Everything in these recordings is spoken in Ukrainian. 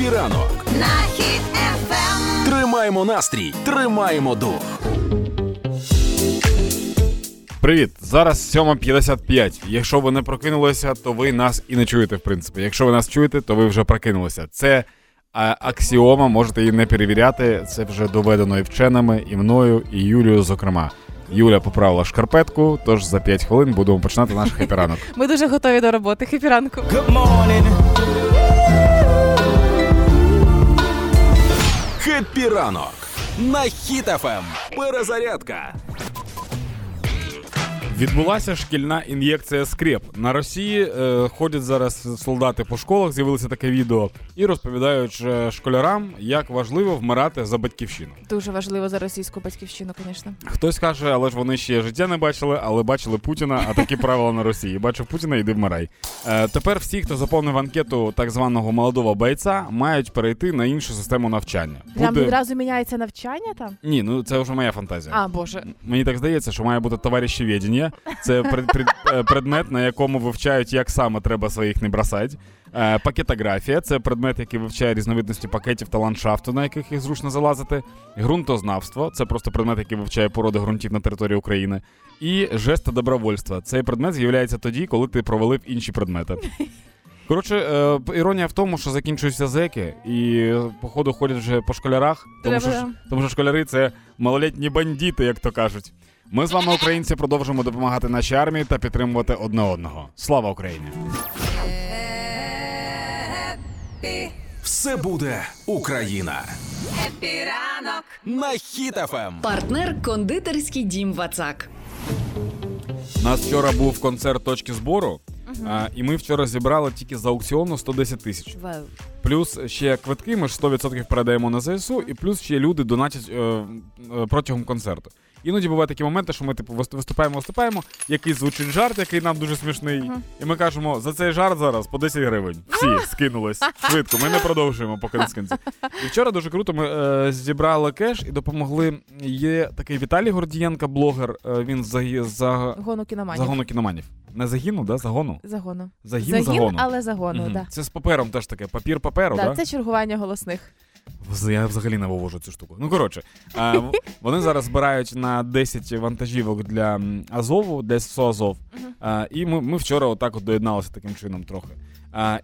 Happy ранок. на Хіт FM. Тримаємо настрій, тримаємо дух. Привіт! Зараз 7.55. Якщо ви не прокинулися, то ви нас і не чуєте, в принципі. Якщо ви нас чуєте, то ви вже прокинулися. Це а, аксіома, можете її не перевіряти. Це вже доведено і вченими, і мною, і Юлією, зокрема. Юля поправила шкарпетку, тож за 5 хвилин будемо починати наш happy ранок. Ми дуже готові до роботи. Happy ранку. Happy ранок. На Хіт FM. Перезарядка. Відбулася шкільна ін'єкція скреп. На Росії е, ходять зараз солдати по школах, з'явилося таке відео, і розповідають е, школярам, як важливо вмирати за батьківщину. Дуже важливо за російську батьківщину, звісно. Хтось каже, але ж вони ще життя не бачили, але бачили Путіна, а такі правила на Росії. Бачив Путіна, іди вмирай. Е, тепер всі, хто заповнив анкету так званого молодого бойця, мають перейти на іншу систему навчання. Прям відразу міняється навчання там? Ні, ну це вже моя фантазія. А, Боже. Мені так здається, що має бути товаришеведення. Це пред, пред, е, предмет, на якому вивчають, як саме треба своїх не бросати. Е, Пакетографія це предмет, який вивчає різновидності пакетів та ландшафту, на яких їх зручно залазити. Ґрунтознавство це просто предмет, який вивчає породи ґрунтів на території України. І жест добровольства. Цей предмет з'являється тоді, коли ти провалив інші предмети. Коротше, е, іронія в тому, що закінчуються зеки, і походу ходять вже по школярах, тому що, тому що школяри це малолітні бандити, як то кажуть. Ми з вами, українці, продовжимо допомагати нашій армії та підтримувати одне одного. Слава Україні! Все буде Україна. Хеппі ранок На Хіт-ФМ. Партнер кондитерський дім Вацак. У нас вчора був концерт точки збору, а, і ми вчора зібрали тільки з аукціону 110 тисяч. Вау. Плюс ще квитки ми ж 100% передаємо на ЗСУ, і плюс ще люди донатять е, е, протягом концерту. Іноді бувають такі моменти, що ми типу вис- виступаємо, виступаємо, якийсь звучить жарт, який нам дуже смішний, і ми кажемо, за цей жарт зараз по 10 гривень. Всі скинулись швидко. Ми не продовжуємо, поки не скинеться. І вчора дуже круто. Ми е, зібрали кеш і допомогли. Є такий Віталій Гордієнко, блогер. е, він з за, Гону кіноманів. загону кіноманів. Не загину, да? Загону. Загону. Загін, Загін, загону. але загону, Мгм. да. Це з папером теж таке. Папір паперу, Да, да? Це чергування голосних. Я взагалі не вивожу цю штуку. Ну коротше, вони зараз збирають на 10 вантажівок для Азову, для ССО Азов. І ми, ми вчора отак от доєдналися таким чином трохи.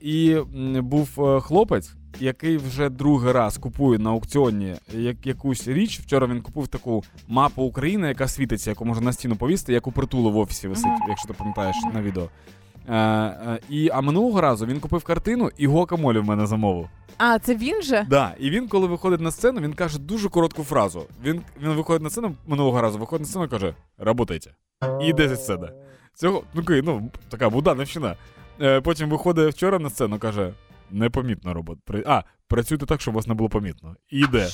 І був е, хлопець, який вже другий раз купує на аукціоні як, якусь річ. Вчора він купив таку мапу України, яка світиться, яку можна на стіну повісти, як у притулу в офісі висить, якщо ти пам'ятаєш на відео. А, а, і, а минулого разу він купив картину і гуакамолі в мене замовив. А, це він же? Да, і він, коли виходить на сцену, він каже дуже коротку фразу. Він, він виходить на сцену минулого разу, виходить на сцену і каже: Работайте. І йде зі сцени. Цього, ну, ну, така буданівщина. Е, потім виходить вчора на сцену, каже: непомітно робот. А, працюйте так, щоб вас не було помітно. І йде.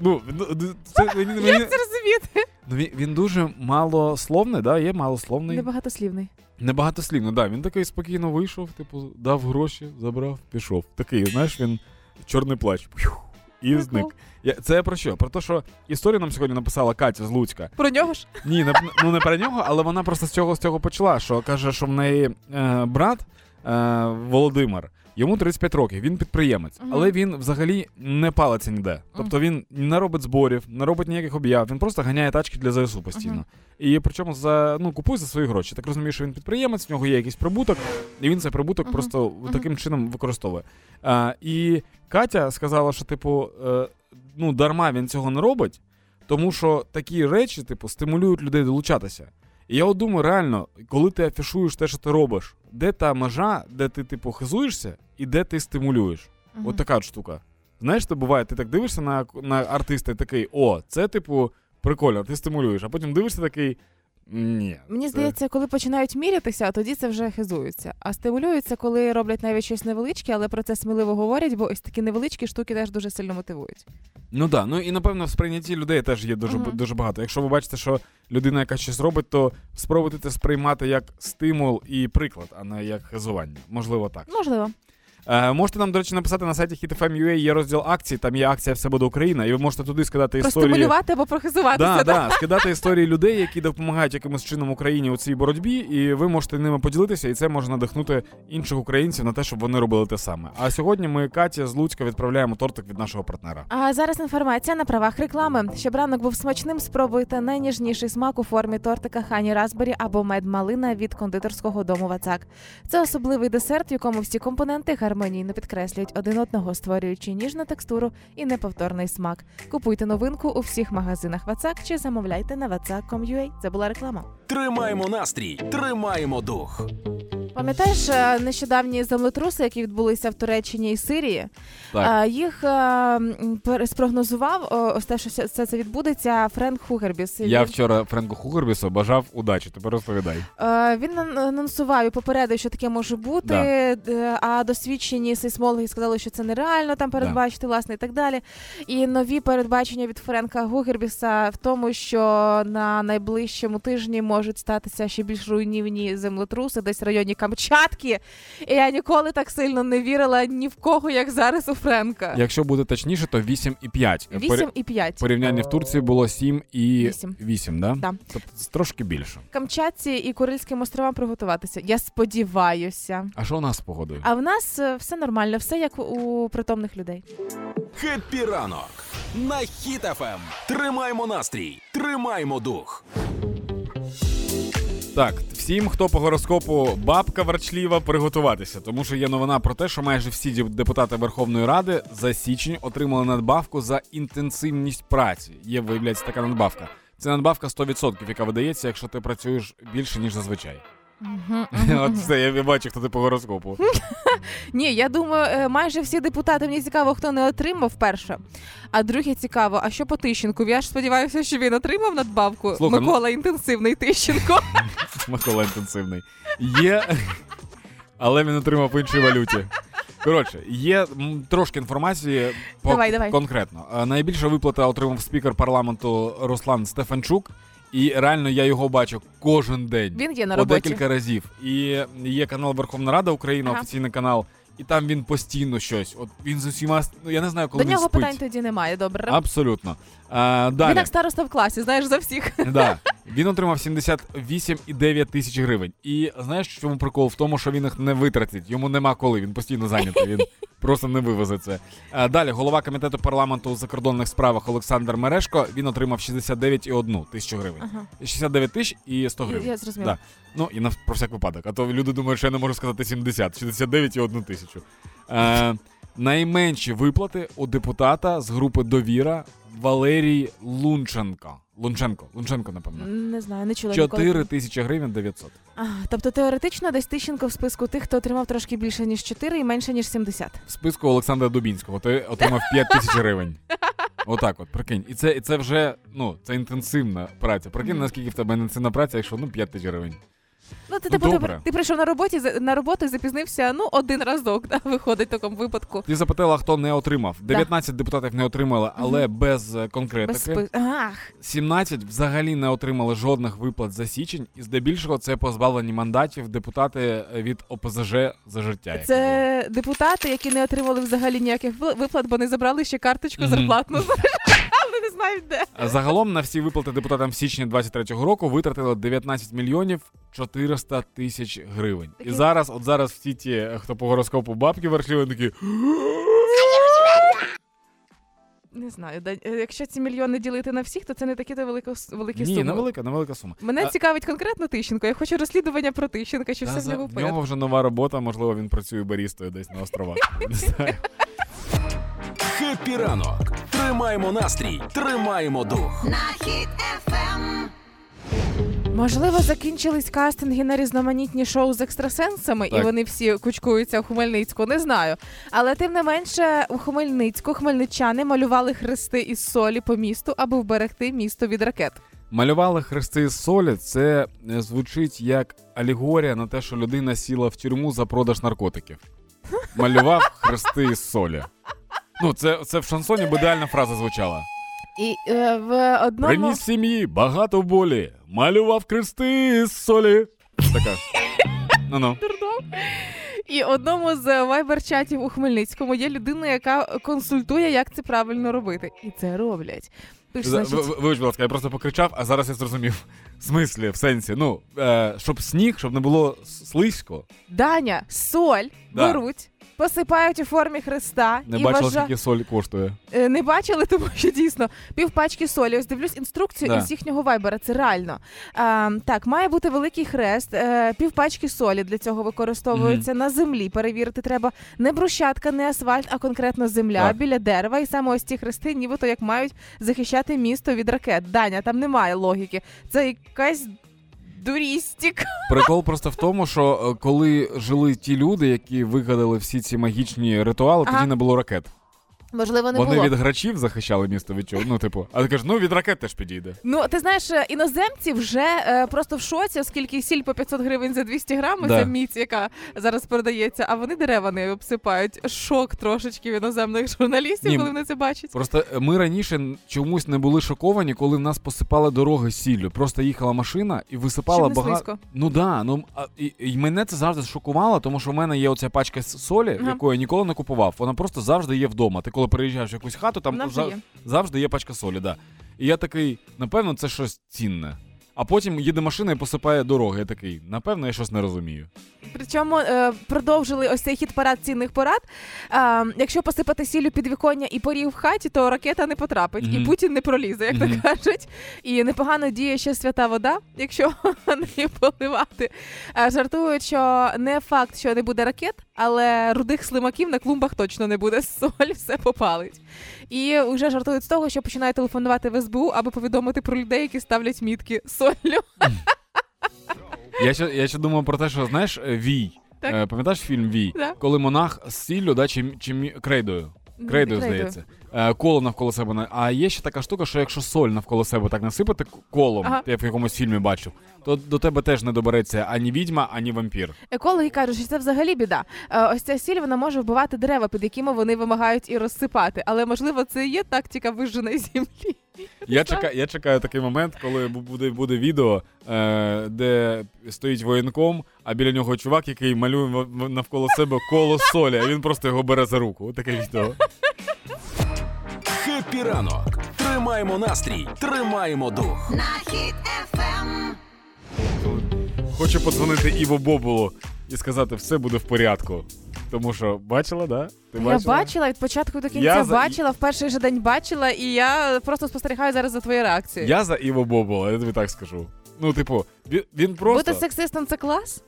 Ну, ну, це, він, він, Як це розуміти? ну, він, він дуже малословний, да, є малословний. Небагатослівний. Небагатослівно, да. Він такий спокійно вийшов, типу, дав гроші, забрав, пішов. Такий, знаєш, він чорний плач. І зник. Я, це я про що? Про те, що історію нам сьогодні написала Катя з Луцька. Про нього ж? Ні, не, ну не про нього, але вона просто з цього з цього почала. Що каже, що в неї е, брат е, Володимир. Йому 35 років, він підприємець, але він взагалі не палиться ніде. Тобто він не робить зборів, не робить ніяких об'яв, він просто ганяє тачки для ЗСУ постійно. І причому за ну купує за свої гроші. Так розумію, що він підприємець, в нього є якийсь прибуток, і він цей прибуток просто таким чином використовує. А, і Катя сказала, що, типу, е, ну дарма він цього не робить, тому що такі речі, типу, стимулюють людей долучатися. І я от думаю, реально, коли ти афішуєш те, що ти робиш, де та межа, де ти, типу, хизуєшся, і де ти стимулюєш. Мгм. От така от штука. Знаєш, це буває, ти так дивишся на, на артиста і такий, о, це, типу, прикольно, ти стимулюєш, а потім дивишся такий. Ні. Мені це- здається, коли починають мірятися, тоді це вже хизуються. А стимулюються, коли роблять навіть щось невеличке, але про це сміливо говорять, бо ось такі невеличкі штуки теж дуже сильно мотивують. Ну так, да. ну і напевно в сприйнятті людей теж є дуже, Мгм. дуже багато. Якщо ви бачите, що людина, яка щось робить, то спробуйте це сприймати як стимул і приклад, а не як хизування. Можливо, так. Можливо. Е, можете нам, до речі, написати на сайті HitFM.ua є розділ акцій, там є акція Все буде Україна, і ви можете туди скидати історії. Простимулювати або прохизуватися. Да, да, скидати історії людей, які допомагають якимось чином Україні у цій боротьбі, і ви можете ними поділитися, і це може надихнути інших українців на те, щоб вони робили те саме. А сьогодні ми Катя з Луцька відправляємо тортик від нашого партнера. А зараз інформація на правах реклами. Щоб ранок був смачним, спробуйте найніжніший смак у формі тортика Хані Разбері або мед малина від кондитерського дому Вацак. Це особливий десерт, в якому всі компоненти гармонійно підкреслюють один одного, створюючи ніжну текстуру і неповторний смак. Купуйте новинку у всіх магазинах Вацак чи замовляйте на vatsak.com.ua. Це була реклама. Тримаємо настрій, тримаємо дух. Пам'ятаєш е, нещодавні землетруси, які відбулися в Туреччині і Сирії? Так. Е, Їх е, спрогнозував ось те, що все це відбудеться. Френк Хугербіс. Я вчора Френку Хугербісу бажав удачі. Тепер розповідай. Він ан- анонсував і попередив, що таке може бути. Да. А досвідчені сейсмологи сказали, що це нереально там передбачити, власне, і так далі. І нові передбачення від Френка Гугербіса в тому, що на найближчому тижні можуть статися ще більш руйнівні землетруси, десь в районі Камчатки. І я ніколи так сильно не вірила ні в кого, як зараз у Френка. Якщо буде точніше, то 8,5. 8 і 5. Порівняння в Турції було 7 і Вісім. 8, да? Да. Тобто трошки більше. Камчатці і Курильським островам приготуватися. Я сподіваюся. А що у нас з погодою? А в нас е, все нормально, все як у притомних людей. Хеппі ранок на Хіт-ФМ. Тримаємо настрій, тримаємо дух. Так, всім, хто по гороскопу бабка ворчлива, приготуватися, тому що є новина про те, що майже всі депутати Верховної Ради за січень отримали надбавку за інтенсивність праці. Є, виявляється, така надбавка. Це надбавка 100%, яка видається, якщо ти працюєш більше, ніж зазвичай. От це я бачу, хто ти по гороскопу. Ні, я думаю, е, майже всі депутати мені цікаво, хто не отримав перше. А друге цікаво, а що по Тищенку? Я ж сподіваюся, що він отримав надбавку. Слухай, ну- Микола інтенсивний Тищенко. Микола інтенсивний. Є, але він отримав по іншій валюті. Коротше, є трошки інформації по Давай, давай. конкретно. Е, Найбільша виплата отримав спікер парламенту Руслан Стефанчук. І реально я його бачу кожен день Він є на по роботі. декілька разів. І є канал Верховна Рада Україна, Ага. офіційний канал, і там він постійно щось. От він з усіма ну я не знаю, коли До він нього спить. питань тоді немає, добре. Абсолютно. А, далі. Він як староста в класі, знаєш, за всіх. Да. Він отримав 78,9 тисяч гривень. І знаєш, в чому прикол? В тому, що він їх не витратить. Йому нема коли, він постійно зайнятий. Він просто не вивезе це. А, далі, голова комітету парламенту у закордонних справах Олександр Мерешко. Він отримав 69,1 тисячу гривень. Ага. 69 тисяч і 100 гривень. я зрозуміла. Да. Ну і на про всяк випадок. А то люди думають, що я не можу сказати 70, 69 і 1 тисячу. Е, найменші виплати у депутата з групи Довіра Валерій Лунченко. Лунченко, Лунченко, напевно. Не знаю, не чула 4 тисячі гривень 900. А, тобто теоретично десь Тищенко в списку тих, хто отримав трошки більше, ніж 4 і менше, ніж 70. В списку Олександра Дубінського ти отримав 5 тисяч гривень. Отак от, прикинь. І це, і це вже ну, це інтенсивна праця. Прикинь, наскільки в тебе інтенсивна праця, якщо ну 5 тисяч гривень. Ну, ти, Ну, типу, добре. ти прийшов на роботі на роботу і запізнився ну один разок, да, виходить в такому випадку. Ти запитала, хто не отримав. 19 депутатів не отримали, але без е, Без конкретики. спи... Ах, 17 взагалі не отримали жодних виплат за січень, і здебільшого це позбавлені мандатів депутати е, від ОПЗЖ за життя. було. це депутати, які не отримали взагалі ніяких виплат, бо не забрали ще карточку Мгм. зарплатну. Знають де. Загалом на всі виплати депутатам в січні 23-го року витратили 19 мільйонів 400 тисяч гривень. І зараз, от зараз всі ті, хто по гороскопу бабки верхливі, такі Не знаю, да, е, якщо ці мільйони ділити на всіх, то це не такі то велико, великі ні, суми. невелика, невелика сума. Мене А- цікавить конкретно Тищенко. Я хочу розслідування про Тищенка, чи Та все в за- нього в в порядку. нього вже нова робота, можливо, він працює барістою десь на островах. Не знаю. Хеппі ранок. Тримаємо настрій, тримаємо дух. на хід ефем. Можливо, закінчились кастинги на різноманітні шоу з екстрасенсами, і вони всі кучкуються у Хмельницьку. Не знаю. Але тим не менше, у Хмельницьку хмельничани малювали хрести із солі по місту, аби вберегти місто від ракет. Малювали хрести з солі. Це е, звучить як алегорія на те, що людина сіла в тюрму за продаж наркотиків. Малював хрести із солі. Ну, це, це в шансоні б ідеальна фраза звучала. І е, в одному Приніс сім'ї багато болі, малював хрести з солі. Така. Ну-ну. І одному з вайбер-чатів у Хмельницькому є людина, яка консультує, як це правильно робити. І це роблять. Пише, За- значить, ви- Вибач, будь ласка, я просто покричав, а зараз я зрозумів. В смислі, в сенсі. Ну, е, щоб сніг, щоб не було слизько. Даня, соль Да. беруть, посипають у формі хреста Не і бачила, вважа- скільки соль коштує. Е, Не бачили, тому що дійсно півпачки солі. Ось дивлюсь інструкцію Да. із їхнього вайбера. Це реально. А, так, має бути великий хрест, е, півпачки солі для цього використовуються на землі. Перевірити треба не брусчатка, не асфальт, а конкретно земля Так. біля дерева. І саме ось ці хрести, нібито як мають захищати місто від ракет. Даня, там немає логіки. Це якась дурістік. Прикол просто в тому, що е, коли жили ті люди, які вигадали всі ці магічні ритуали, Ага. тоді не було ракет. Можливо, не Вони було. від грачів захищали місто від чого. Ну, типу, а ти кажеш, ну від ракет теж підійде. Ну, ти знаєш, е, іноземці вже е, просто в шоці, оскільки сіль по 500 гривень за 200 грам, Да. це міць, яка зараз продається, а вони дерева не обсипають. Шок трошечки в іноземних журналістів, Ні, коли вони це бачать. Просто е, ми раніше чомусь не були шоковані, коли в нас посипали дороги сіллю. Просто їхала машина і висипала багато. Ну да, ну а, і, і мене це завжди шокувало, тому що в мене є оця пачка солі, Ага. яку я ніколи не купував. Вона просто завжди є вдома. Ти коли приїжджаєш в якусь хату, там Вона вже за- є. завжди є пачка солі, да. І я такий, напевно, це щось цінне. А потім їде машина і посипає дороги. Я такий, напевно, я щось не розумію. Причому е, продовжили ось цей хід парад цінних порад. Е, якщо посипати сіллю під віконня і порів в хаті, то ракета не потрапить, і Путін не пролізе, як Мгм. то кажуть. І непогано діє ще свята вода, якщо нею поливати. Е, жартують, що не факт, що не буде ракет, але рудих слимаків на клумбах точно не буде. Соль все попалить. І вже жартують з того, що починають телефонувати в СБУ, аби повідомити про людей, які ставлять мітки солью. Я ще, я ще думав про те, що знаєш, е, Вій. Так. Е, пам'ятаєш фільм Вій? Да. Коли монах з сіллю, да, чи, чи мі- крейдою. Крейдою, здається. Е, коло навколо себе. А є ще така штука, що якщо соль навколо себе так насипати колом, Ага. я в якомусь фільмі бачив, то до тебе теж не добереться ані відьма, ані вампір. Екологи кажуть, що це взагалі біда. Е, Ось ця сіль вона може вбивати дерева, під якими вони вимагають і розсипати. Але можливо, це і є тактика вижженої землі. Я чекаю, я чекаю такий момент, коли буде, буде відео, е, де стоїть воєнком, а біля нього чувак, який малює навколо себе коло солі, а він просто його бере за руку. Таке відео. Хеппі ранок. Тримаємо настрій, тримаємо дух. на хід ефем. Хочу подзвонити Іво Бобулу і сказати, все буде в порядку. Тому що бачила, да? Ти Я бачила? бачила від початку до кінця Я за- бачила, в перший же день бачила, і я просто спостерігаю зараз за твоєю реакцією. Я за Іво Бобула, я тобі так скажу. Ну, типу, він, він просто. Бути сексистом це клас?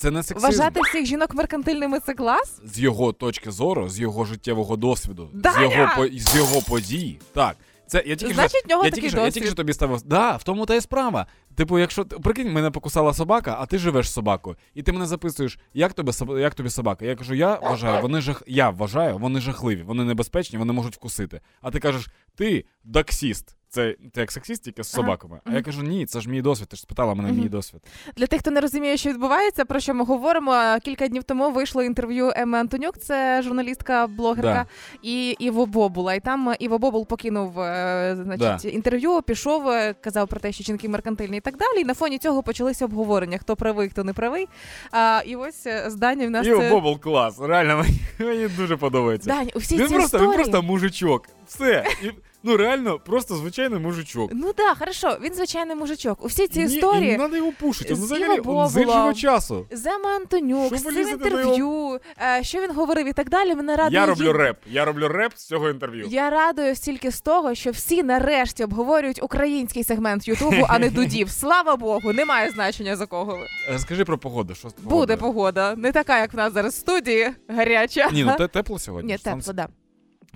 Це не сексизм. Вважати всіх жінок меркантильними це клас? З його точки зору, з його життєвого досвіду, з його, по- з його подій. Так. Це я тільки Значить, що, в нього я такий тільки, що, я досвід. тільки що тобі ставив. Да, в тому та й справа. Типу, якщо прикинь, мене покусала собака, а ти живеш з собакою, і ти мене записуєш, як тобі як тобі собака? Я кажу, я вважаю, вони жах, я вважаю, вони жахливі, вони небезпечні, вони можуть вкусити. А ти кажеш, ти даксіст. Це ти як сексіст, тільки з Ага. собаками. А я кажу, ні, це ж мій досвід. Ти ж спитала мене мій досвід. Для тих, хто не розуміє, що відбувається, про що ми говоримо. Кілька днів тому вийшло інтерв'ю Еми Антонюк, це журналістка, блогерка, і Іво Бобула. І там Іво Бобул покинув е, значить, інтерв'ю, пішов, е, казав про те, що жінки меркантильні і так далі. І на фоні цього почалися обговорення, хто правий, хто не правий. А, і ось з Дані в нас Іо це... Бобл клас. Реально мені, мені дуже подобається. Дань, у всій він цій просто, історії... він просто мужичок. Все. І, ну реально, просто звичайний мужичок. Ну да, хорошо, він звичайний мужичок. У всій цій Ні, і історії не треба його пушити. з Ну, взагалі, з іншого часу. Зема Антонюк, Що з цим лізете до інтерв'ю, е, що він говорив і так далі. Мене радує Я роблю їх- реп. Я роблю реп з цього інтерв'ю. Я радуюсь тільки з того, що всі нарешті обговорюють український сегмент Ютубу, а не дудів. Слава Богу, немає значення за кого ви. Е, Скажи про погоду. Що з Буде погодою? погода, не така, як в нас зараз в студії, гаряча. Ні, ну те тепло сьогодні. Ні, Сонце. тепло, да.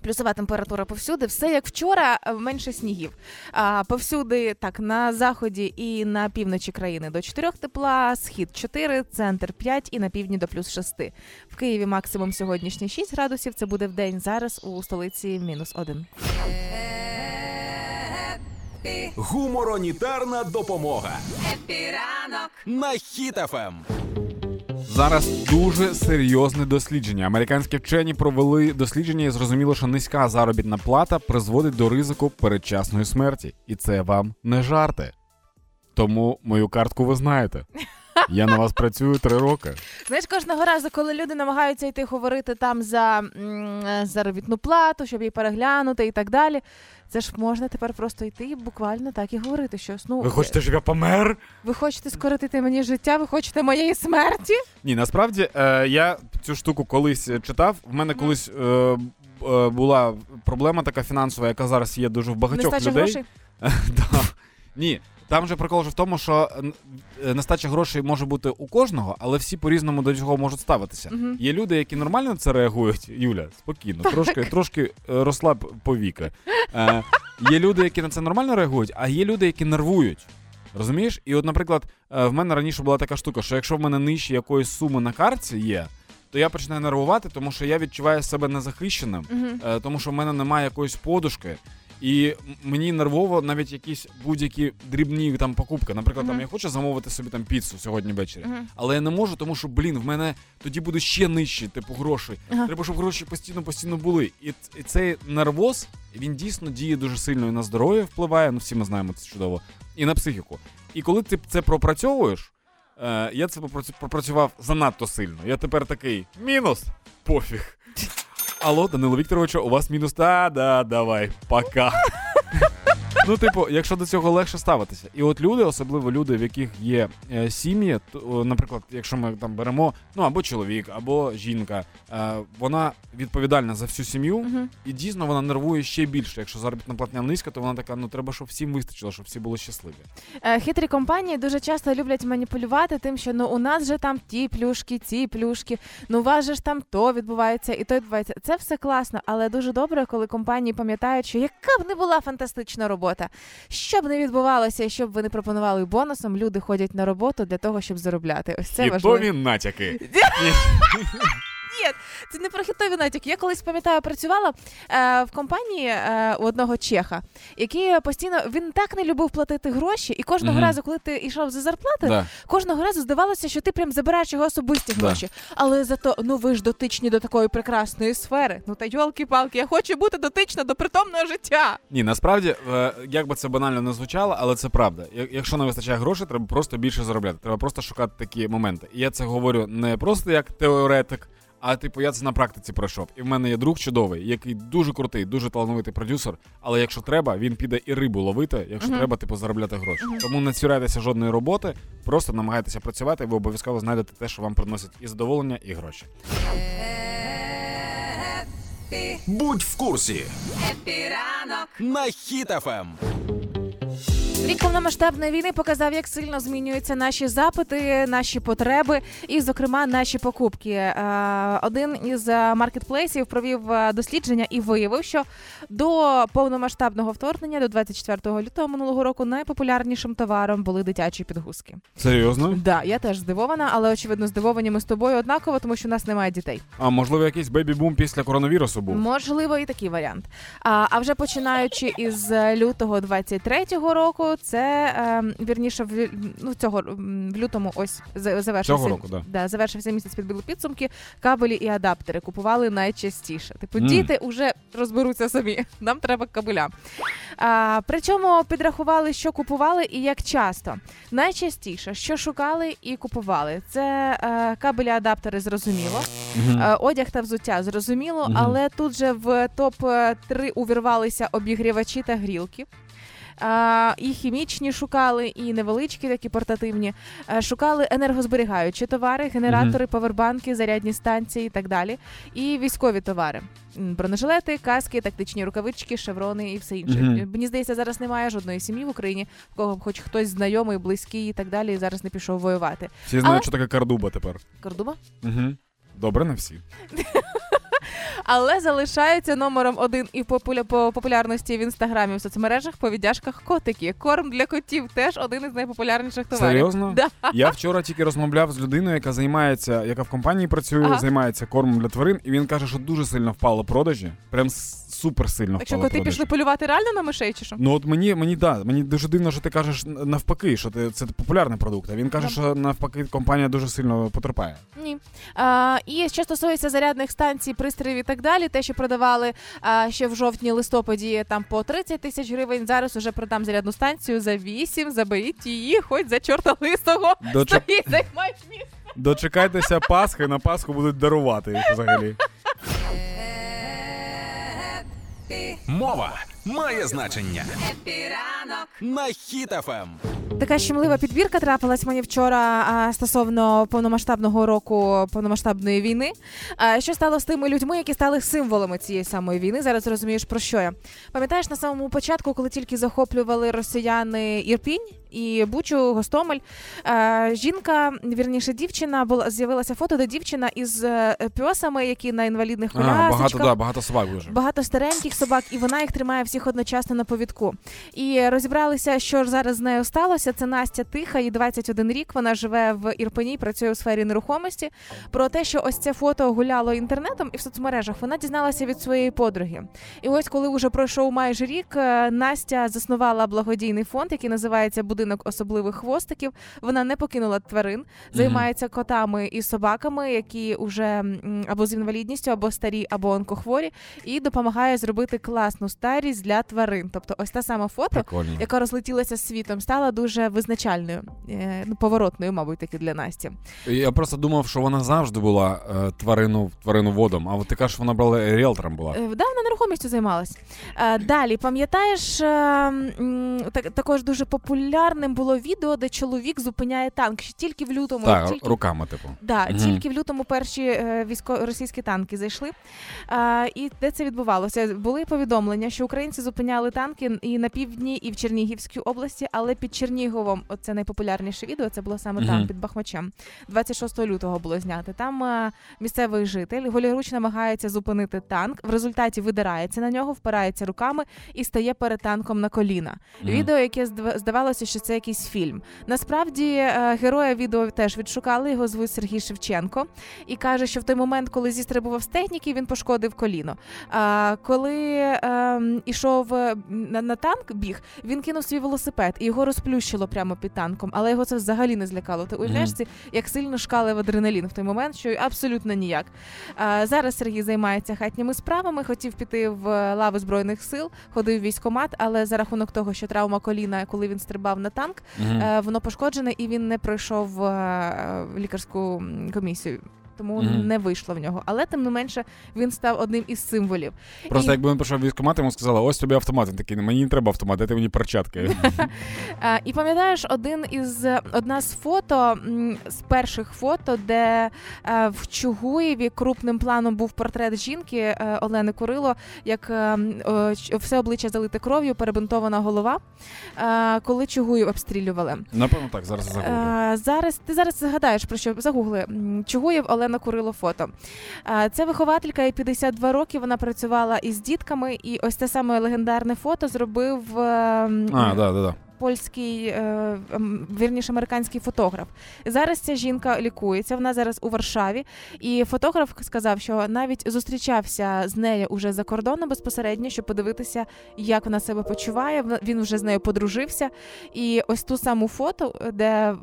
Плюсова температура повсюди, все як вчора, менше снігів. А, повсюди так на заході і на півночі країни до 4 тепла, схід 4, центр 5 і на півдні до плюс 6. В Києві максимум сьогоднішній 6 градусів. Це буде в день зараз у столиці мінус 1. Гуморонітарна допомога Епіранок. на Ем. Зараз дуже серйозне дослідження. Американські вчені провели дослідження і зрозуміло, що низька заробітна плата призводить до ризику передчасної смерті. І це вам не жарти. Тому мою картку ви знаєте. Я на вас працюю три роки. Знаєш, кожного разу, коли люди намагаються йти говорити там за м, заробітну плату, щоб її переглянути і так далі. Це ж можна тепер просто йти і буквально так і говорити щось. Ну, Ви хочете, щоб я помер? ви хочете скоротити мені життя, ви хочете моєї смерті? Ні, насправді е, я цю штуку колись читав. В мене колись е, е, була проблема така фінансова, яка зараз є дуже в багатьох Нестача людей. грошей? Да. Ні. Там же прикол же в тому, що е, нестача грошей може бути у кожного, але всі по-різному до цього можуть ставитися. Мгм. Є люди, які нормально на це реагують. Юля, спокійно, трошки, трошки е, розслаб повіки. Е, є люди, які на це нормально реагують, а є люди, які нервують. Розумієш? І от, наприклад, е, в мене раніше була така штука, що якщо в мене нижче якоїсь суми на карті є, то я починаю нервувати, тому що я відчуваю себе незахищеним, Мгм. е, тому що в мене немає якоїсь подушки. І мені нервово навіть якісь будь-які дрібні там покупки. Наприклад, там я хочу замовити собі там піцу сьогодні ввечері, Мгм. але я не можу, тому що, блін, в мене тоді буде ще нижче, типу, грошей. Ага. Треба, щоб гроші постійно постійно були. І, і цей нервоз він дійсно діє дуже сильно і на здоров'я впливає. Ну всі ми знаємо це чудово, і на психіку. І коли ти це пропрацьовуєш, е, я це попрацю- пропрацював занадто сильно. Я тепер такий мінус, пофіг. Алло, Данило Вікторовичу, у вас мінус. Та, да, давай, пока. Ну, типу, якщо до цього легше ставитися. І от люди, особливо люди, в яких є е, сім'ї, то, наприклад, якщо ми там беремо, ну або чоловік, або жінка, е, вона відповідальна за всю сім'ю, Мгм. і дійсно вона нервує ще більше. Якщо заробітна платня низька, то вона така, ну треба, щоб всім вистачило, щоб всі були щасливі. Е, Хитрі компанії дуже часто люблять маніпулювати тим, що ну у нас же там ті плюшки, ці плюшки, ну у вас же ж там то відбувається і то відбувається. Це все класно, але дуже добре, коли компанії пам'ятають, що яка б не була фантастична робота, що б не відбувалося, і що б ви не пропонували бонусом, люди ходять на роботу для того, щоб заробляти. Ось це важливо. Хітові натяки. Ні, це не про хітові натяки. Я колись пам'ятаю, працювала е, в компанії е, у одного чеха, який постійно він так не любив платити гроші, і кожного Мгм. разу, коли ти йшов за зарплати, Да. кожного разу здавалося, що ти прям забираєш його особисті Да. гроші. Але зато ну ви ж дотичні до такої прекрасної сфери. Ну та йолки-палки, я хочу бути дотична до притомного життя. Ні, насправді, е, як би це банально не звучало, але це правда. Я- Якщо не вистачає грошей, треба просто більше заробляти. Треба просто шукати такі моменти. І я це говорю не просто як теоретик, а типу я це на практиці пройшов. І в мене є друг чудовий, який дуже крутий, дуже талановитий продюсер. Але якщо треба, він піде і рибу ловити, якщо Мгм. треба, типу заробляти гроші. Мгм. Тому не цюрайтеся жодної роботи, просто намагайтеся працювати, і ви обов'язково знайдете те, що вам приносить і задоволення, і гроші. Будь в курсі епіранок. на Ем. Рік повномасштабної війни показав, як сильно змінюються наші запити, наші потреби, і, зокрема, наші покупки. Е, Один із е, маркетплейсів провів е, дослідження і виявив, що до повномасштабного вторгнення, до 24 лютого минулого року, найпопулярнішим товаром були дитячі підгузки. Серйозно? Да, я теж здивована, але очевидно здивовані ми з тобою однаково, тому що у нас немає дітей. А можливо, якийсь бебі-бум після коронавірусу був? Можливо, і такий варіант. А, а вже починаючи із лютого 23-го року, це е, вірніше в ну, цього в лютому ось за- завершився Цього року, да. Да, завершився місяць підбили підсумки. Кабелі і адаптери купували найчастіше. Типу, Мм. діти вже розберуться самі. Нам треба кабеля. А, причому підрахували, що купували і як часто. Найчастіше, що шукали і купували, це е, кабелі, адаптери, зрозуміло. Е, Одяг та взуття зрозуміло, але тут же в топ 3 увірвалися обігрівачі та грілки. А, і хімічні шукали, і невеличкі, такі портативні. Е, Шукали енергозберігаючі товари, генератори, павербанки, зарядні станції і так далі. І військові товари: бронежилети, каски, тактичні рукавички, шеврони і все інше. Е, Мені здається, зараз немає жодної сім'ї в Україні, в кого хоч хтось знайомий, близький і так далі, і зараз не пішов воювати. Всі знають, Але- що таке кардуба тепер. Кордуба? Угу. Добре, не всі. але залишається номером один і по популярності в інстаграмі в соцмережах по віддяжках котики. Корм для котів теж один із найпопулярніших товарів. Серйозно? Да. Я вчора тільки розмовляв з людиною, яка займається, яка в компанії працює, Ага. займається кормом для тварин, і він каже, що дуже сильно впало продажі. Прям супер сильно Так що впала коти пішли полювати реально на мишей чи що? Ну от мені мені да, мені дуже дивно, що ти кажеш навпаки, що ти це популярний продукт. А він каже, Да. що навпаки компанія дуже сильно потерпає. Ні. А, і що стосується зарядних станцій, пристроїв і так далі, те, що продавали а, ще в жовтні-листопаді там по 30 тисяч гривень, зараз уже продам зарядну станцію за 8, заберіть її, хоч за чорта лисого. Дочек- Стоїть, займаєш місце. Дочекайтеся Пасхи, на Пасху будуть дарувати їх взагалі. Мова має значення. Хеппі ранок. На Хіт-ФМ. Така щемлива підбірка трапилась мені вчора а, стосовно повномасштабного року повномасштабної війни. А, що стало з тими людьми, які стали символами цієї самої війни? Зараз розумієш про що я. Пам'ятаєш на самому початку, коли тільки захоплювали росіяни Ірпінь і Бучу, Гостомель. Жінка, вірніше, дівчина була з'явилася фото, де дівчина із е, пьосами, які на інвалідних А, багато, да, багато собак дуже. Багато стареньких собак, і вона їх тримає всіх одночасно на повідку. І розібралися, що ж зараз з нею сталося. Це Настя Тиха, їй 21 рік. Вона живе в Ірпені, працює у сфері нерухомості. Про те, що ось це фото гуляло інтернетом і в соцмережах, вона дізналася від своєї подруги. І ось, коли вже пройшов майже рік, е, Настя заснувала благодійний фонд, який називається Будинок особливих хвостиків. Вона не покинула тварин, займається котами і собаками, які вже або з інвалідністю, або старі, або онкохворі, і допомагає зробити класну старість для тварин. Тобто, ось та сама фото, Прикольно. яка розлетілася світом, стала дуже визначальною, е, ну поворотною, мабуть, таки для Насті. Я просто думав, що вона завжди була е, тварину, тварину-водом, а от ти кажеш, вона була ріелтором була. Е, Да, вона нерухомістю займалась. Е, Далі, пам'ятаєш, е, також дуже популярним було відео, де чоловік зупиняє танк. Ще тільки в лютому, Так, тільки руками, типу. Да, Мгм. тільки в лютому перші е, військо російські танки зайшли. І де це відбувалося? Були повідомлення, що українці зупиняли танки і на півдні, і в Чернігівській області, але під Черніговом, оце найпопулярніше відео. Це було саме там, під Бахмачем. 26 лютого було знято. Там е, місцевий житель голіруч намагається зупинити танк. В результаті видирається на нього, впирається руками і стає перед танком на коліна. Відео, яке здавалося, що це якийсь фільм. Насправді е, героя відео теж відшукали. Його звуть Сергій Шевченко, і каже, що в той момент, коли зістрибував з техніки, він пошкодив коліно. А коли ем, ішов е, на, на танк, біг, він кинув свій велосипед і його розплющило прямо під танком. Але його це взагалі не злякало. Ти уявляєш, це, як сильно шкалив адреналін в той момент, що абсолютно ніяк. А, зараз Сергій займається хатніми справами. Хотів піти в е, лави збройних сил, ходив в військкомат, але за рахунок того, що травма коліна, коли він стрибав на танк. Е, воно пошкоджене і він не пройшов лікарську комісію. Тому Мгм. не вийшло в нього. Але тим не менше він став одним із символів. Просто і- якби він прийшов в військкомат, йому сказали, ось тобі автомат. Він такий, мені не треба автомат, дайте мені перчатки. І пам'ятаєш, один із одна з фото з перших фото, де е, в Чугуєві крупним планом був портрет жінки е, Олени Курило, як е, все обличчя залите кров'ю, перебинтована голова, коли Чугуїв обстрілювали. Напевно, так, зараз загуглю. Зараз ти зараз згадаєш про що загугли. Чугуєв Олена Курило фото. Це вихователька, і 52 роки. Вона працювала із дітками, і ось те саме легендарне фото зробив. е, А, да, да, да. Польський, е, вірніше американський фотограф. Зараз ця жінка лікується. Вона зараз у Варшаві. І фотограф сказав, що навіть зустрічався з нею уже за кордоном безпосередньо, щоб подивитися, як вона себе почуває. Він вже з нею подружився. І ось ту саму фото, де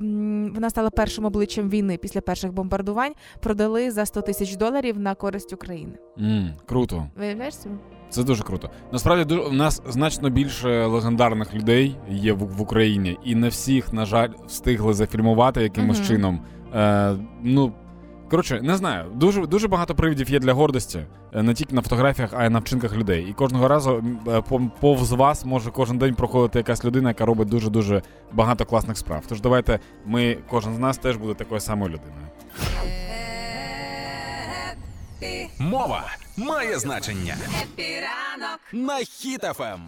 вона стала першим обличчям війни після перших бомбардувань, продали за 100 тисяч доларів на користь України. М, Круто. Виявляєш цього? Це дуже круто. Насправді дуже у нас значно більше легендарних людей є в, в Україні, і не всіх, на жаль, встигли зафільмувати якимось Мгм. чином. Е, ну коротше, не знаю. Дуже дуже багато привідів є для гордості, е, не тільки на фотографіях, а й на вчинках людей. І кожного разу е, повз вас може кожен день проходити якась людина, яка робить дуже дуже багато класних справ. Тож давайте ми, кожен з нас, теж буде такою самою людиною. Мова має значення. Хеппі ранок. На Хіт-ФМ.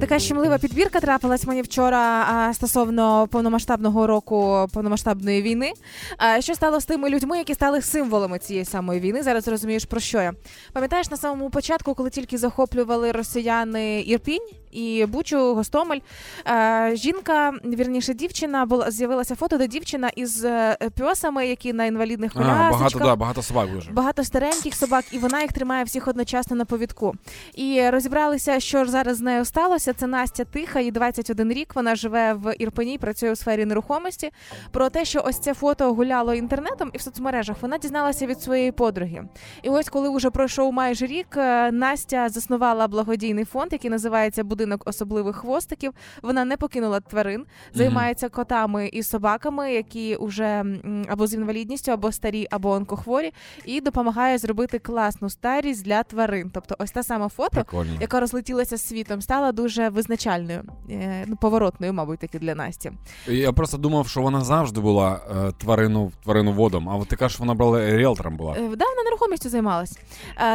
Така щемлива підбірка трапилась мені вчора а, стосовно повномасштабного року повномасштабної війни. А, що стало з тими людьми, які стали символами цієї самої війни? Зараз розумієш про що я. Пам'ятаєш на самому початку, коли тільки захоплювали росіяни Ірпінь і Бучу, Гостомель. Е, жінка, вірніше, дівчина була з'явилася фото, де дівчина із е, пьосами, які на інвалідних А, багато, да, багато собак дуже. Багато стареньких собак, і вона їх тримає всіх одночасно на повідку. І розібралися, що ж зараз з нею сталося. Це Настя Тиха, їй 21 рік. Вона живе в Ірпені, працює у сфері нерухомості. Про те, що ось це фото гуляло інтернетом і в соцмережах, вона дізналася від своєї подруги. І ось, коли вже пройшов майже рік, е, Настя заснувала благодійний фонд, який називається Будинок особливих хвостиків. Вона не покинула тварин, займається котами і собаками, які вже або з інвалідністю, або старі, або онкохворі, і допомагає зробити класну старість для тварин. Тобто, ось та сама фото, Прикольно. яка розлетілася світом, стала дуже визначальною, е, ну поворотною, мабуть, таки для Насті. Я просто думав, що вона завжди була е, тварину, твариноводом, а от ти кажеш, вона була ріелтором була. Е, Да, вона нерухомістю займалась.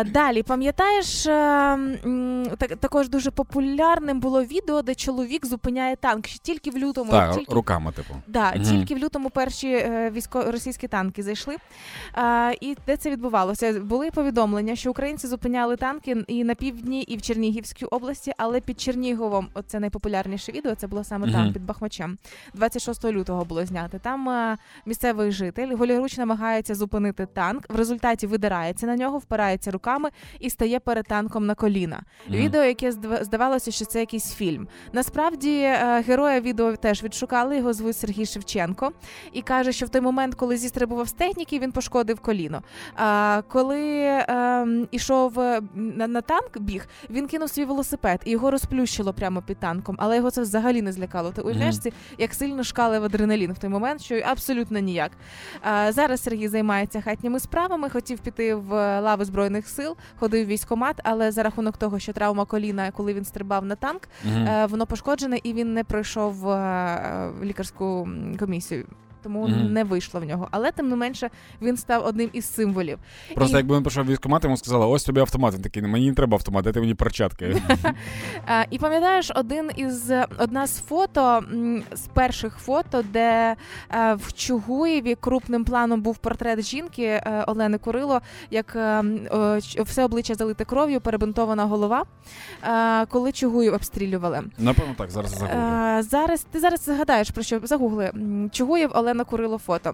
Далі, пам'ятаєш, так, також дуже популярним було відео, де чоловік зупиняє танк. Ще тільки в лютому, Так, тільки руками, типу. Да, Мгм. тільки в лютому перші е, військо російські танки зайшли. А, і де це відбувалося? Були повідомлення, що українці зупиняли танки і на півдні, і в Чернігівській області, але під Черніговом, оце найпопулярніше відео. Це було саме там, під Бахмачем. 26 лютого було знято. Там е, місцевий житель голіруч намагається зупинити танк. В результаті видирається на нього, впирається руками і стає перед танком на коліна. Мгм. Відео, яке здавалося, що це якийсь фільм. Насправді е, героя відео теж відшукали. Його звуть Сергій Шевченко, і каже, що в той момент, коли зістрибував з техніки, він пошкодив коліно. А коли ем, ішов е, на, на танк, біг, він кинув свій велосипед і його розплющило прямо під танком, але його це взагалі не злякало. Ти уявляєш, ці, як сильно шкалив адреналін в той момент, що абсолютно ніяк. А, зараз Сергій займається хатніми справами, хотів піти в лави збройних сил, ходив в військкомат, але за рахунок того, що травма коліна, коли він стрибав на танк, Мгм. е, воно пошкоджене і він не пройшов е, лікарську комісію. Тому Мгм. не вийшло в нього. Але тим не менше він став одним із символів. Просто і- якби він пішов в військкомат, йому сказали, ось тобі автомат. Він такий, мені не треба автомат, дайте мені перчатки. І пам'ятаєш, один із одна з фото з перших фото, де е, в Чугуєві крупним планом був портрет жінки е, Олени Курило, як е, все обличчя залите кров'ю, перебинтована голова, коли Чугуїв обстрілювали. Напевно, так, зараз загуглю. Зараз ти зараз згадаєш про що загугли Чугуєв Олена Курило фото.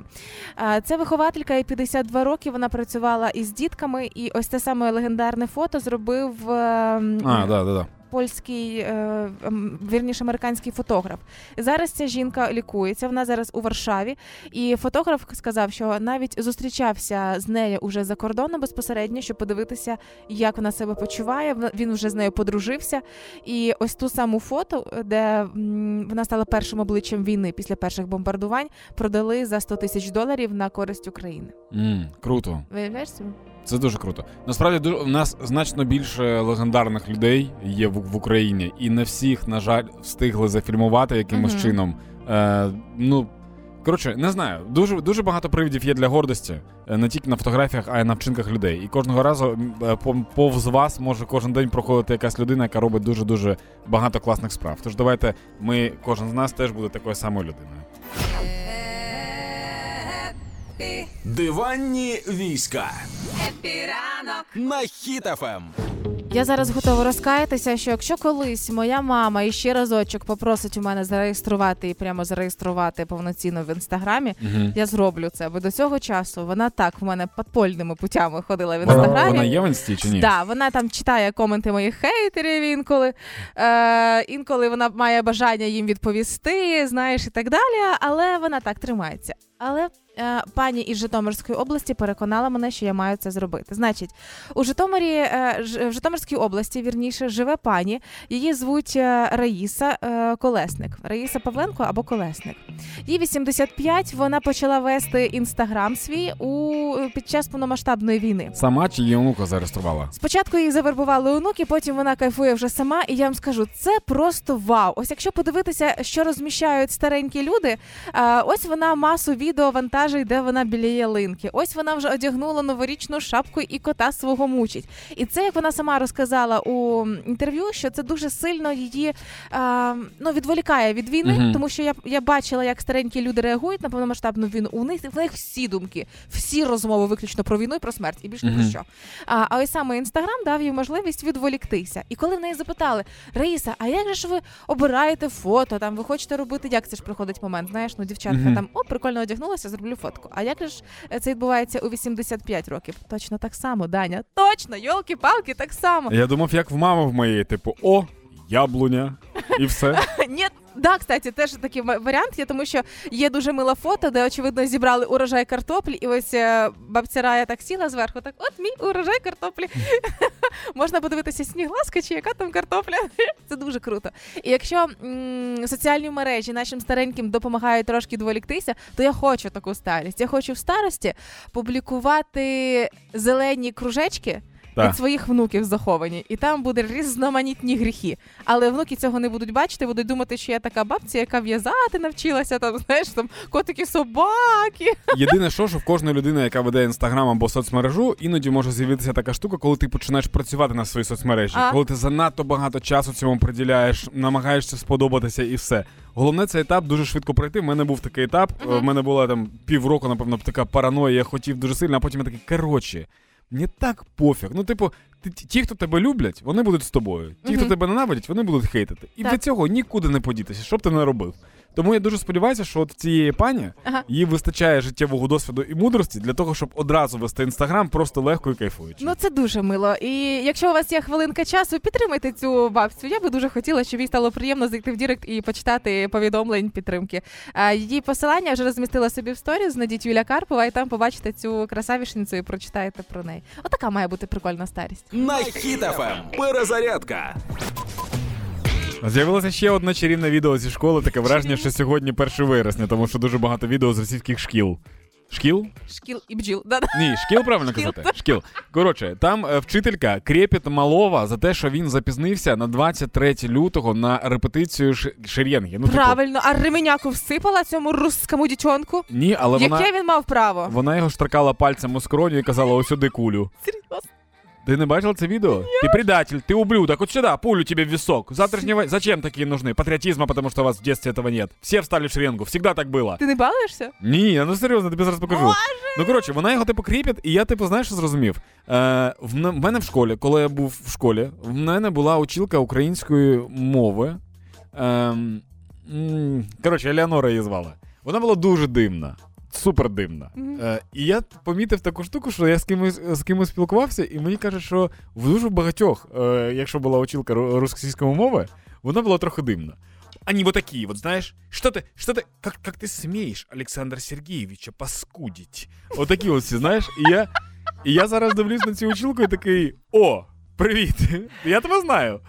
Е, це вихователька, і 52 роки. Вона працювала із дітками, і ось те саме легендарне фото зробив. е, А, да, да, да. Польський, е, вірніше американський фотограф. Зараз ця жінка лікується. Вона зараз у Варшаві. І фотограф сказав, що навіть зустрічався з нею уже за кордоном безпосередньо, щоб подивитися, як вона себе почуває. Він вже з нею подружився. І ось ту саму фото, де вона стала першим обличчям війни після перших бомбардувань, продали за 100 тисяч доларів на користь України. М, Круто. Виявляєш собі? Це дуже круто. Насправді у нас значно більше легендарних людей є в, в Україні, і не всіх, на жаль, встигли зафільмувати якимось Мгм. чином. Е, ну коротше, не знаю. Дуже дуже багато привідів є для гордості, е, не тільки на фотографіях, а й на вчинках людей. І кожного разу е, повз вас може кожен день проходити якась людина, яка робить дуже дуже багато класних справ. Тож давайте ми, кожен з нас, теж буде такою самою людиною. Диванні війська Хеппі ранок. на Хіт-ФМ. Я зараз готова розкаятися, що якщо колись моя мама і ще разочок попросить у мене зареєструвати і прямо зареєструвати повноцінно в інстаграмі, Угу. я зроблю це. Бо до цього часу вона так в мене подпольними путями ходила в інстаграмі. вона є в інсті чи ні? Да, вона там читає коменти моїх хейтерів інколи. Е, інколи вона має бажання їм відповісти, знаєш, і так далі. Але вона так тримається. Але е, пані із Житомирської області переконала мене, що я маю це зробити. Значить, у Житомирі, е, в Житомирській області, вірніше, живе пані. Її звуть е, Раїса е, Колесник. Раїса Павленко або Колесник. Їй 85, Вона почала вести інстаграм свій у під час повномасштабної війни. Сама чи її онука зареєструвала? Спочатку її завербували онуки, потім вона кайфує вже сама, і я вам скажу, це просто вау. Ось якщо подивитися, що розміщають старенькі люди, ось вона масу відео відео вантажить, де вона біля ялинки. Ось вона вже одягнула новорічну шапку і кота свого мучить. І це, як вона сама розказала у інтерв'ю, що це дуже сильно її а, ну, відволікає від війни, Мгм. тому що я, я бачила, як старенькі люди реагують на повномасштабну війну. У них в них всі думки, всі розмови виключно про війну і про смерть, і більше ні про що. А, а ось саме інстаграм дав їй можливість відволіктися. І коли в неї запитали, Раїса, а як же ж ви обираєте фото? Там ви хочете робити, як це ж приходить момент? Знаєш, ну дівчатка Мгм. там о, прикольно одягнулася, зроблю фотку. А як же ж це відбувається у 85 років? Точно так само, Даня. Точно, йолки-палки, так само. Я думав, як в мами в моєї, типу, о, яблуня, і все. Ні, да, кстати, теж такий варіант є, тому що є дуже мила фото, де очевидно зібрали урожай картоплі, і ось е, бабця Рая так сіла зверху, так от мій урожай картоплі. Можна подивитися сніг ласка, чи яка там картопля. Це дуже круто. І якщо соціальні мережі нашим стареньким допомагають трошки відволіктися, то я хочу таку старість. Я хочу в старості публікувати зелені кружечки. Так. Від своїх внуків заховані, і там буде різноманітні гріхи. Але внуки цього не будуть бачити, будуть думати, що я така бабця, яка в'язати навчилася, там знаєш, там котики собаки. Єдине, що, що в кожної людини, яка веде інстаграм або соцмережу, іноді може з'явитися така штука, коли ти починаєш працювати на своїй соцмережі, А. коли ти занадто багато часу цьому приділяєш, намагаєшся сподобатися і все. Головне, цей етап дуже швидко пройти. В мене був такий етап. Мгм. В мене була там півроку, напевно, така параноя, я хотів дуже сильно, а потім я такий, коротше, мені так пофіг. Ну, типу, ти- ті, хто тебе люблять, вони будуть з тобою. Ті, хто тебе ненавидять, вони будуть хейтити. І Так. для цього нікуди не подітися, що б ти не робив. Тому я дуже сподіваюся, що от цієї пані Ага. їй вистачає життєвого досвіду і мудрості для того, щоб одразу вести інстаграм просто легко і кайфуючи. Ну це дуже мило. І якщо у вас є хвилинка часу, підтримайте цю бабцю. Я би дуже хотіла, щоб їй стало приємно зайти в Дірект і почитати повідомлень підтримки. Її посилання я вже розмістила собі в сторіс, знайдіть Юля Карпова, і там побачите цю красавішницю і прочитаєте про неї. Отака має бути прикольна старість. На Хіт-ФМ. Перезарядка. З'явилося ще одне чарівне відео зі школи. Таке враження, що сьогодні 1 вересня, тому що дуже багато відео з російських шкіл. Шкіл? Шкіл і бджіл. Да-да. Ні, шкіл правильно Шкіл. казати. Шкіл. Коротше, там е, вчителька крепіт малова за те, що він запізнився на 23 лютого на репетицію ш- шеренги. Ну, типу, Правильно, а ременяку всипала цьому русскому дівчонку? ні, але Яке вона, він мав право? вона його штракала пальцем у скроню і казала: ось сюди кулю. Серйозно? Ты не бачил это видео? Ты предатель, ты ублюдок. Вот сюда, пулю тебе в висок. Завтрашнего... Зачем такие нужны? Патриотизма, потому что у вас в детстве этого нет. Все встали в шеренгу, всегда так было. Ти не балуєшся? Ні, ну серйозно, тобі зараз покажу. Ну коротше, вона його типу кріпить, і я, типу, знаєш, що зрозумів. Е, в, м- в мене в школі, коли я був в школі, в мене була училка української мови. Е, м, коротше, Елеонора її звали. Вона була дуже дивна. Супер дивна. Мгм. Е, і я помітив таку штуку, що я з кимось з кимось спілкувався, і мені кажуть, що в дуже багатьох, е, якщо була училка ру- російської мови, вона була трохи дивна. Они вот такие, вот знаешь, что ты, что ты, как, как ты смеешь Александра Сергеевича паскудить? Вот такі от всі, знаєш, і я, і я зараз дивлюсь на цю училку і такий: о, привіт! Я тебе знаю.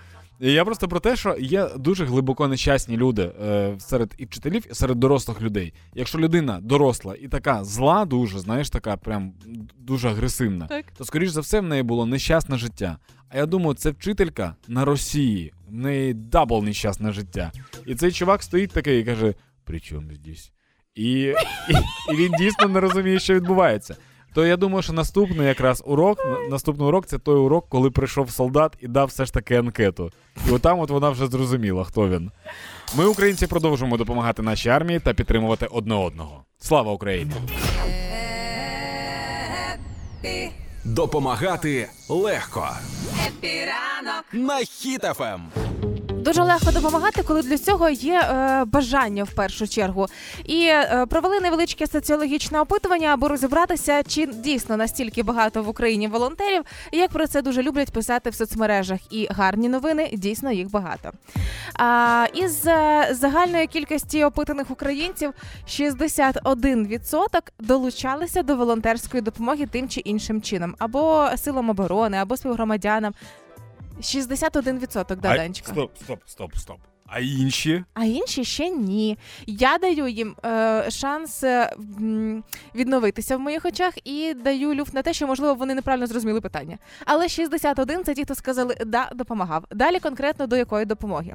Я просто про те, що є дуже глибоко нещасні люди е, серед і вчителів, і серед дорослих людей. Якщо людина доросла і така зла, дуже, знаєш, така прям дуже агресивна, Так. то скоріш за все в неї було нещасне життя. А я думаю, це вчителька на Росії. В неї double нещасне життя. І цей чувак стоїть такий і каже: При чому здесь? І, і, і він дійсно не розуміє, що відбувається. То я думаю, що наступний якраз урок, наступний урок це той урок, коли прийшов солдат і дав все ж таки анкету. І отам от вона вже зрозуміла, хто він. Ми, українці, продовжуємо допомагати нашій армії та підтримувати одне одного. Слава Україні! Допомагати легко. Хеппі ранок. На Хіт-ФМ. Дуже легко допомагати, коли для цього є е, бажання в першу чергу. І е, провели невеличке соціологічне опитування, аби розібратися, чи дійсно настільки багато в Україні волонтерів, і як про це дуже люблять писати в соцмережах. І гарні новини дійсно їх багато. А, із е, загальної кількості опитаних українців 61% долучалися до волонтерської допомоги тим чи іншим чином, або силам оборони, або співгромадянам. 61% да, Данечка. Стоп, стоп, стоп, стоп. А інші? А інші ще ні. Я даю їм е, шанс е, відновитися в моїх очах і даю люфт на те, що можливо вони неправильно зрозуміли питання. Але 61 – це ті, хто сказали да, допомагав. Далі конкретно до якої допомоги.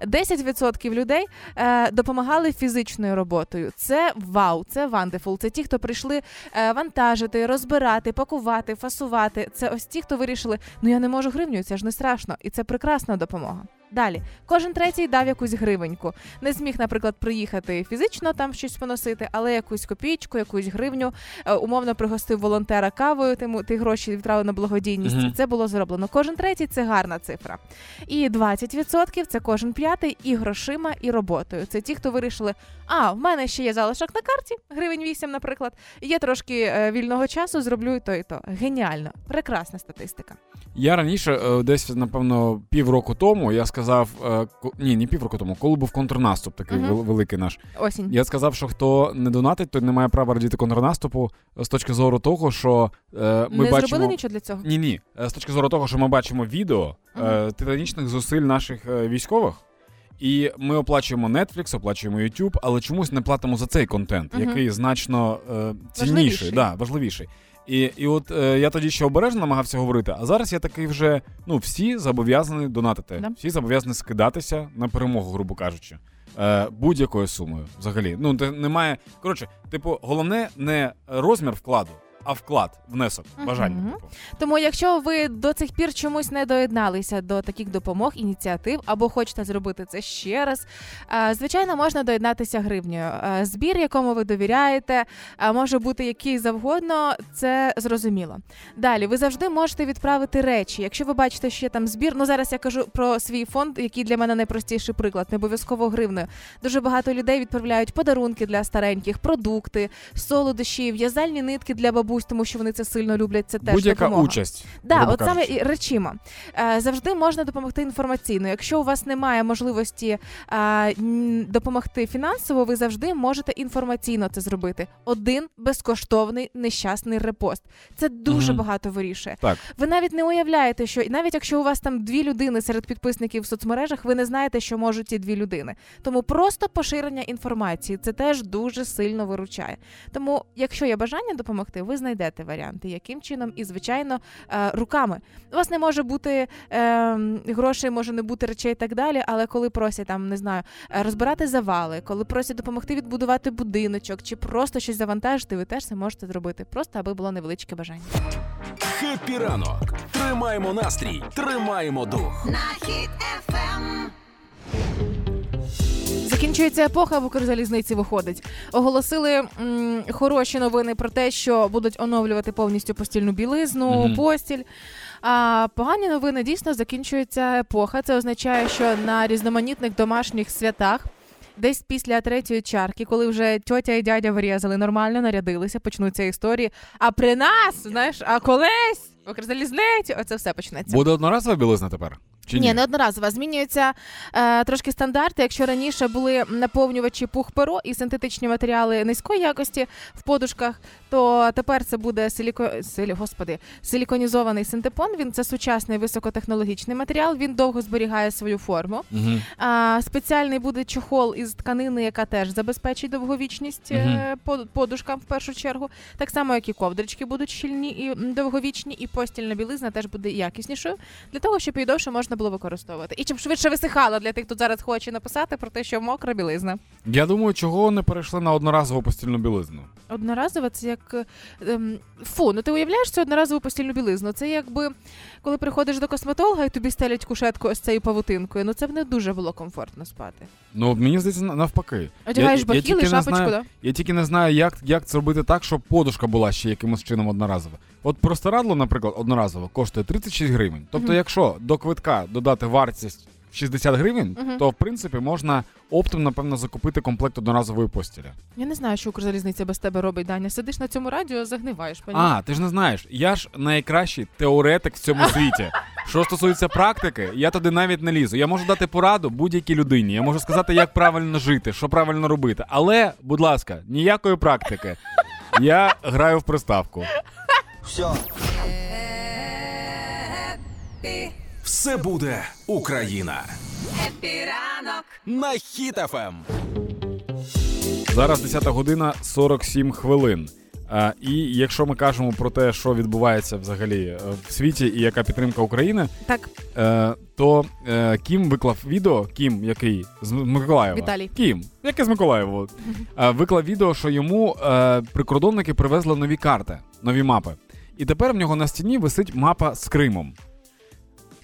10% людей е, допомагали фізичною роботою. Це вау, це wonderful. Це ті, хто прийшли е, вантажити, розбирати, пакувати, фасувати. Це ось ті, хто вирішили, ну я не можу гривню, це ж не страшно, і це прекрасна допомога. Далі, кожен третій дав якусь гривеньку. Не зміг, наприклад, приїхати фізично там щось поносити, але якусь копійку, якусь гривню, е, умовно пригостив волонтера кавою, тим ті гроші відправив на благодійність. Мгм. Це було зроблено. Кожен третій це гарна цифра. І 20% це кожен п'ятий і грошима, і роботою. Це ті, хто вирішили, а в мене ще є залишок на карті, гривень 8, наприклад. Є трошки е, вільного часу, зроблю і то, і то. Геніально, прекрасна статистика. Я раніше, е, десь, напевно, півроку тому, я сказав, е, ні, не півроку тому, коли був контрнаступ, такий вел- великий наш. Осінь. Я сказав, що хто не донатить, той не має права радіти контрнаступу з точки зору того, що е, ми не бачимо. зробили нічого для цього. Ні, ні. З точки зору того, що ми бачимо відео е, титанічних зусиль наших е, військових. І ми оплачуємо Netflix, оплачуємо YouTube, але чомусь не платимо за цей контент, Мгм. який значно е, цінніший, Важливіший. да, важливіший. І, і от е, я тоді ще обережно намагався говорити, а зараз я такий вже ну всі зобов'язані донатити, Да. всі зобов'язані скидатися на перемогу, грубо кажучи. Е, будь-якою сумою взагалі. Ну, немає. Коротше, типу, головне не розмір вкладу, а вклад, внесок, бажання. Мгм. Типу. Тому, якщо ви до цих пір чомусь не доєдналися до таких допомог, ініціатив або хочете зробити це ще раз, е, звичайно, можна доєднатися гривнею. Е, Збір, якому ви довіряєте, е, може бути який завгодно, це зрозуміло. Далі, ви завжди можете відправити речі. Якщо ви бачите, що є там збір, ну зараз я кажу про свій фонд, який для мене найпростіший приклад, не обов'язково гривнею. Дуже багато людей відправляють подарунки для стареньких, продукти, солодощі, в'язальні нитки для бабусь, тому що вони це сильно люблять. Це теж Будь-яка допомога. участь. Да, от саме і речима. Е, Завжди можна допомогти інформаційно. Якщо у вас немає можливості е, допомогти фінансово, ви завжди можете інформаційно це зробити. Один безкоштовний нещасний репост. Це дуже Мгм. багато вирішує. Так. Ви навіть не уявляєте, що і навіть якщо у вас там дві людини серед підписників в соцмережах, ви не знаєте, що можуть ті дві людини. Тому просто поширення інформації це теж дуже сильно виручає. Тому, якщо є бажання допомогти, ви знайдете варіанти, яким чином, і звичайно, е, руками. У вас не може бути е, грошей, може не бути речей і так далі. Але коли просять там, не знаю, е, розбирати завали, коли просять допомогти відбудувати будиночок чи просто щось завантажити, ви теж це можете зробити, просто аби було невеличке бажання. Хеппі ранок. Тримаємо настрій, тримаємо дух. На хід ефем. Закінчується епоха в Укрзалізниці виходить. Оголосили м, хороші новини про те, що будуть оновлювати повністю постільну білизну, Мгм. постіль. А погані новини дійсно закінчується епоха. Це означає, що на різноманітних домашніх святах. Десь після третьої чарки, коли вже тьотя і дядя вирізали, нормально нарядилися, почнуться історії. А при нас, знаєш, а колись в Укрзалізниці, оце все почнеться. Буде одноразова білизна тепер? Чи ні? Ні, не одноразова. Змінюються е, трошки стандарти. Якщо раніше були наповнювачі пух-перо і синтетичні матеріали низької якості в подушках, то тепер це буде силіко... силі... Господи, силіконізований синтепон. Він це сучасний високотехнологічний матеріал. Він довго зберігає свою форму. Мгм. А, спеціальний буде чохол із тканини, яка теж забезпечить довговічність е, подушкам в першу чергу. Так само, як і ковдрички будуть щільні і довговічні, і постільна білизна теж буде якіснішою для того, щоб її довше можна було використовувати. І щоб швидше висихала для тих, хто зараз хоче написати про те, що мокра білизна. Я думаю, чого не перейшли на одноразову постільну білизну. Одноразова це як ем, фу, ну ти уявляєш цю одноразову постільну білизну? Це якби коли приходиш до косметолога і тобі стелять кушетку ось цією павутинкою. Ну це б не дуже було комфортно спати. Ну, мені здається, навпаки. Одягаєш я бахіли, не шапочку, знаю- да? Я тільки не знаю, як, як це робити так, щоб подушка була ще якимось чином одноразова. От простирадло, наприклад, одноразово коштує 36 гривень. Тобто, Мгм. якщо до квитка додати вартість 60 гривень, Мгм. то в принципі можна оптом, напевно, закупити комплект одноразової постілі. Я не знаю, що Укрзалізниця без тебе робить, Даня. Сидиш на цьому радіо, загниваєш. Пані. А, ти ж не знаєш, я ж найкращий теоретик в цьому світі. Що стосується практики, я туди навіть не лізу. Я можу дати пораду будь-якій людині. Я можу сказати, як правильно жити, що правильно робити. Але, будь ласка, ніякої практики. Я граю в приставку. Все. Все буде Україна. Хеппі ранок. на Хіт-ФМ. Зараз 10 година 47 хвилин. А, і якщо ми кажемо про те, що відбувається взагалі е, в світі і яка підтримка України, Так, е, то е, Кім виклав відео, Кім, який з Миколаєва. Віталій. Кім, який з Миколаєва. Е, виклав відео, що йому е, прикордонники привезли нові карти, нові мапи. І тепер в нього на стіні висить мапа з Кримом.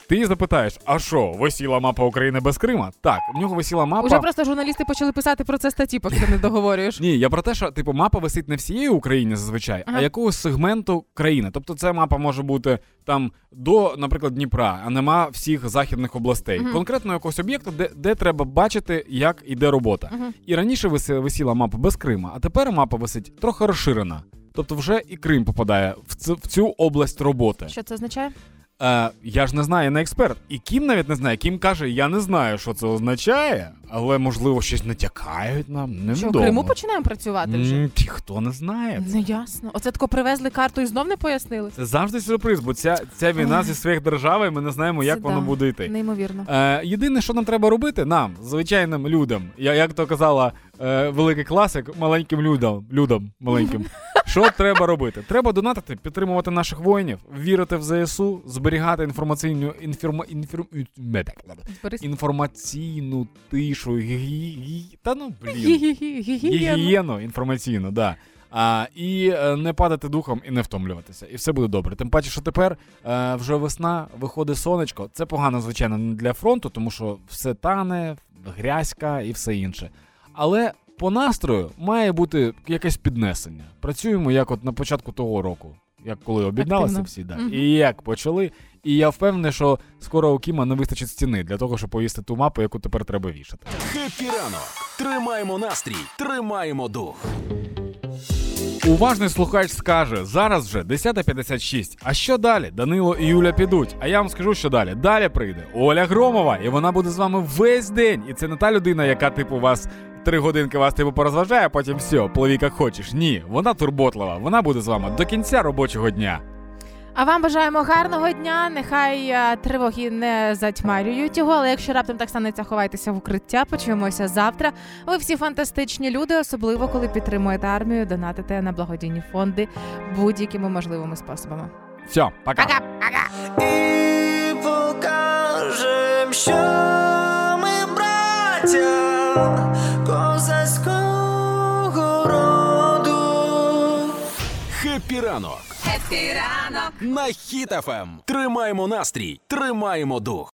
Ти запитаєш, а що, висіла мапа України без Крима? Так, в нього висіла мапа. уже просто журналісти почали писати про це статті, поки ти не договорюєш. Ні, я про те, що типу мапа висить не всієї України зазвичай, Ага. а якогось сегменту країни. Тобто, ця мапа може бути там до, наприклад, Дніпра, а нема всіх західних областей. Мгм. Конкретно якогось об'єкту, де, де треба бачити, як іде робота. Мгм. І раніше висіла мапа без Крима, а тепер мапа висить трохи розширена. Тобто, вже і Крим попадає в цю, в цю область роботи. Що це означає? Е, я ж не знаю, я не експерт. І Кім навіть не знає. Кім каже: я не знаю, що це означає, але можливо щось натякають нам. Невідомо. Що в Криму починаємо працювати вже? Ті, Хто не знає. Не ясно. Оце тако привезли карту і знов не пояснили. Це завжди сюрприз, бо ця, ця війна Ой. зі своїх держав, і ми не знаємо, як Це воно да. буде йти. Неймовірно. Е, єдине, що нам треба робити, нам, звичайним людям, я, як то казала е, великий класик, маленьким людям, людям маленьким. Що треба робити? Треба донатити, підтримувати наших воїнів, вірити в ЗСУ, зберігати інформаційну інформа, інформ, інформаційну тишу, гі- та ну блін. Гігієну інформаційну, да. А, і е, не падати духом і не втомлюватися. І все буде добре. Тим паче, що тепер е, вже весна, виходить сонечко. Це погано, звичайно, не для фронту, тому що все тане, грязька і все інше. Але по настрою має бути якесь піднесення. Працюємо як от на початку того року, як коли об'єдналися Активно. всі, да. Мгм. і як почали. І я впевнений, що скоро у Кіма не вистачить стіни для того, щоб повісти ту мапу, яку тепер треба вішати. Хеппі ранок. Тримаємо настрій, тримаємо дух. Уважний слухач скаже: зараз вже 10.56. А що далі? Данило і Юля підуть. А я вам скажу, що далі. Далі прийде Оля Громова, і вона буде з вами весь день. І це не та людина, яка типу вас. Три годинки вас типу порозважає, а потім все, пливі як хочеш. Ні, вона турботлива. Вона буде з вами до кінця робочого дня. А вам бажаємо гарного дня. Нехай е, тривоги не затьмарюють його, але якщо раптом так станеться, ховайтеся в укриття. Почуємося завтра. Ви всі фантастичні люди, особливо коли підтримуєте армію, донатите на благодійні фонди будь-якими можливими способами. Все, пока. І покажем, що ми браття ранок Хеппі ранок. на Хіт-ФМ. Тримаємо настрій, тримаємо дух.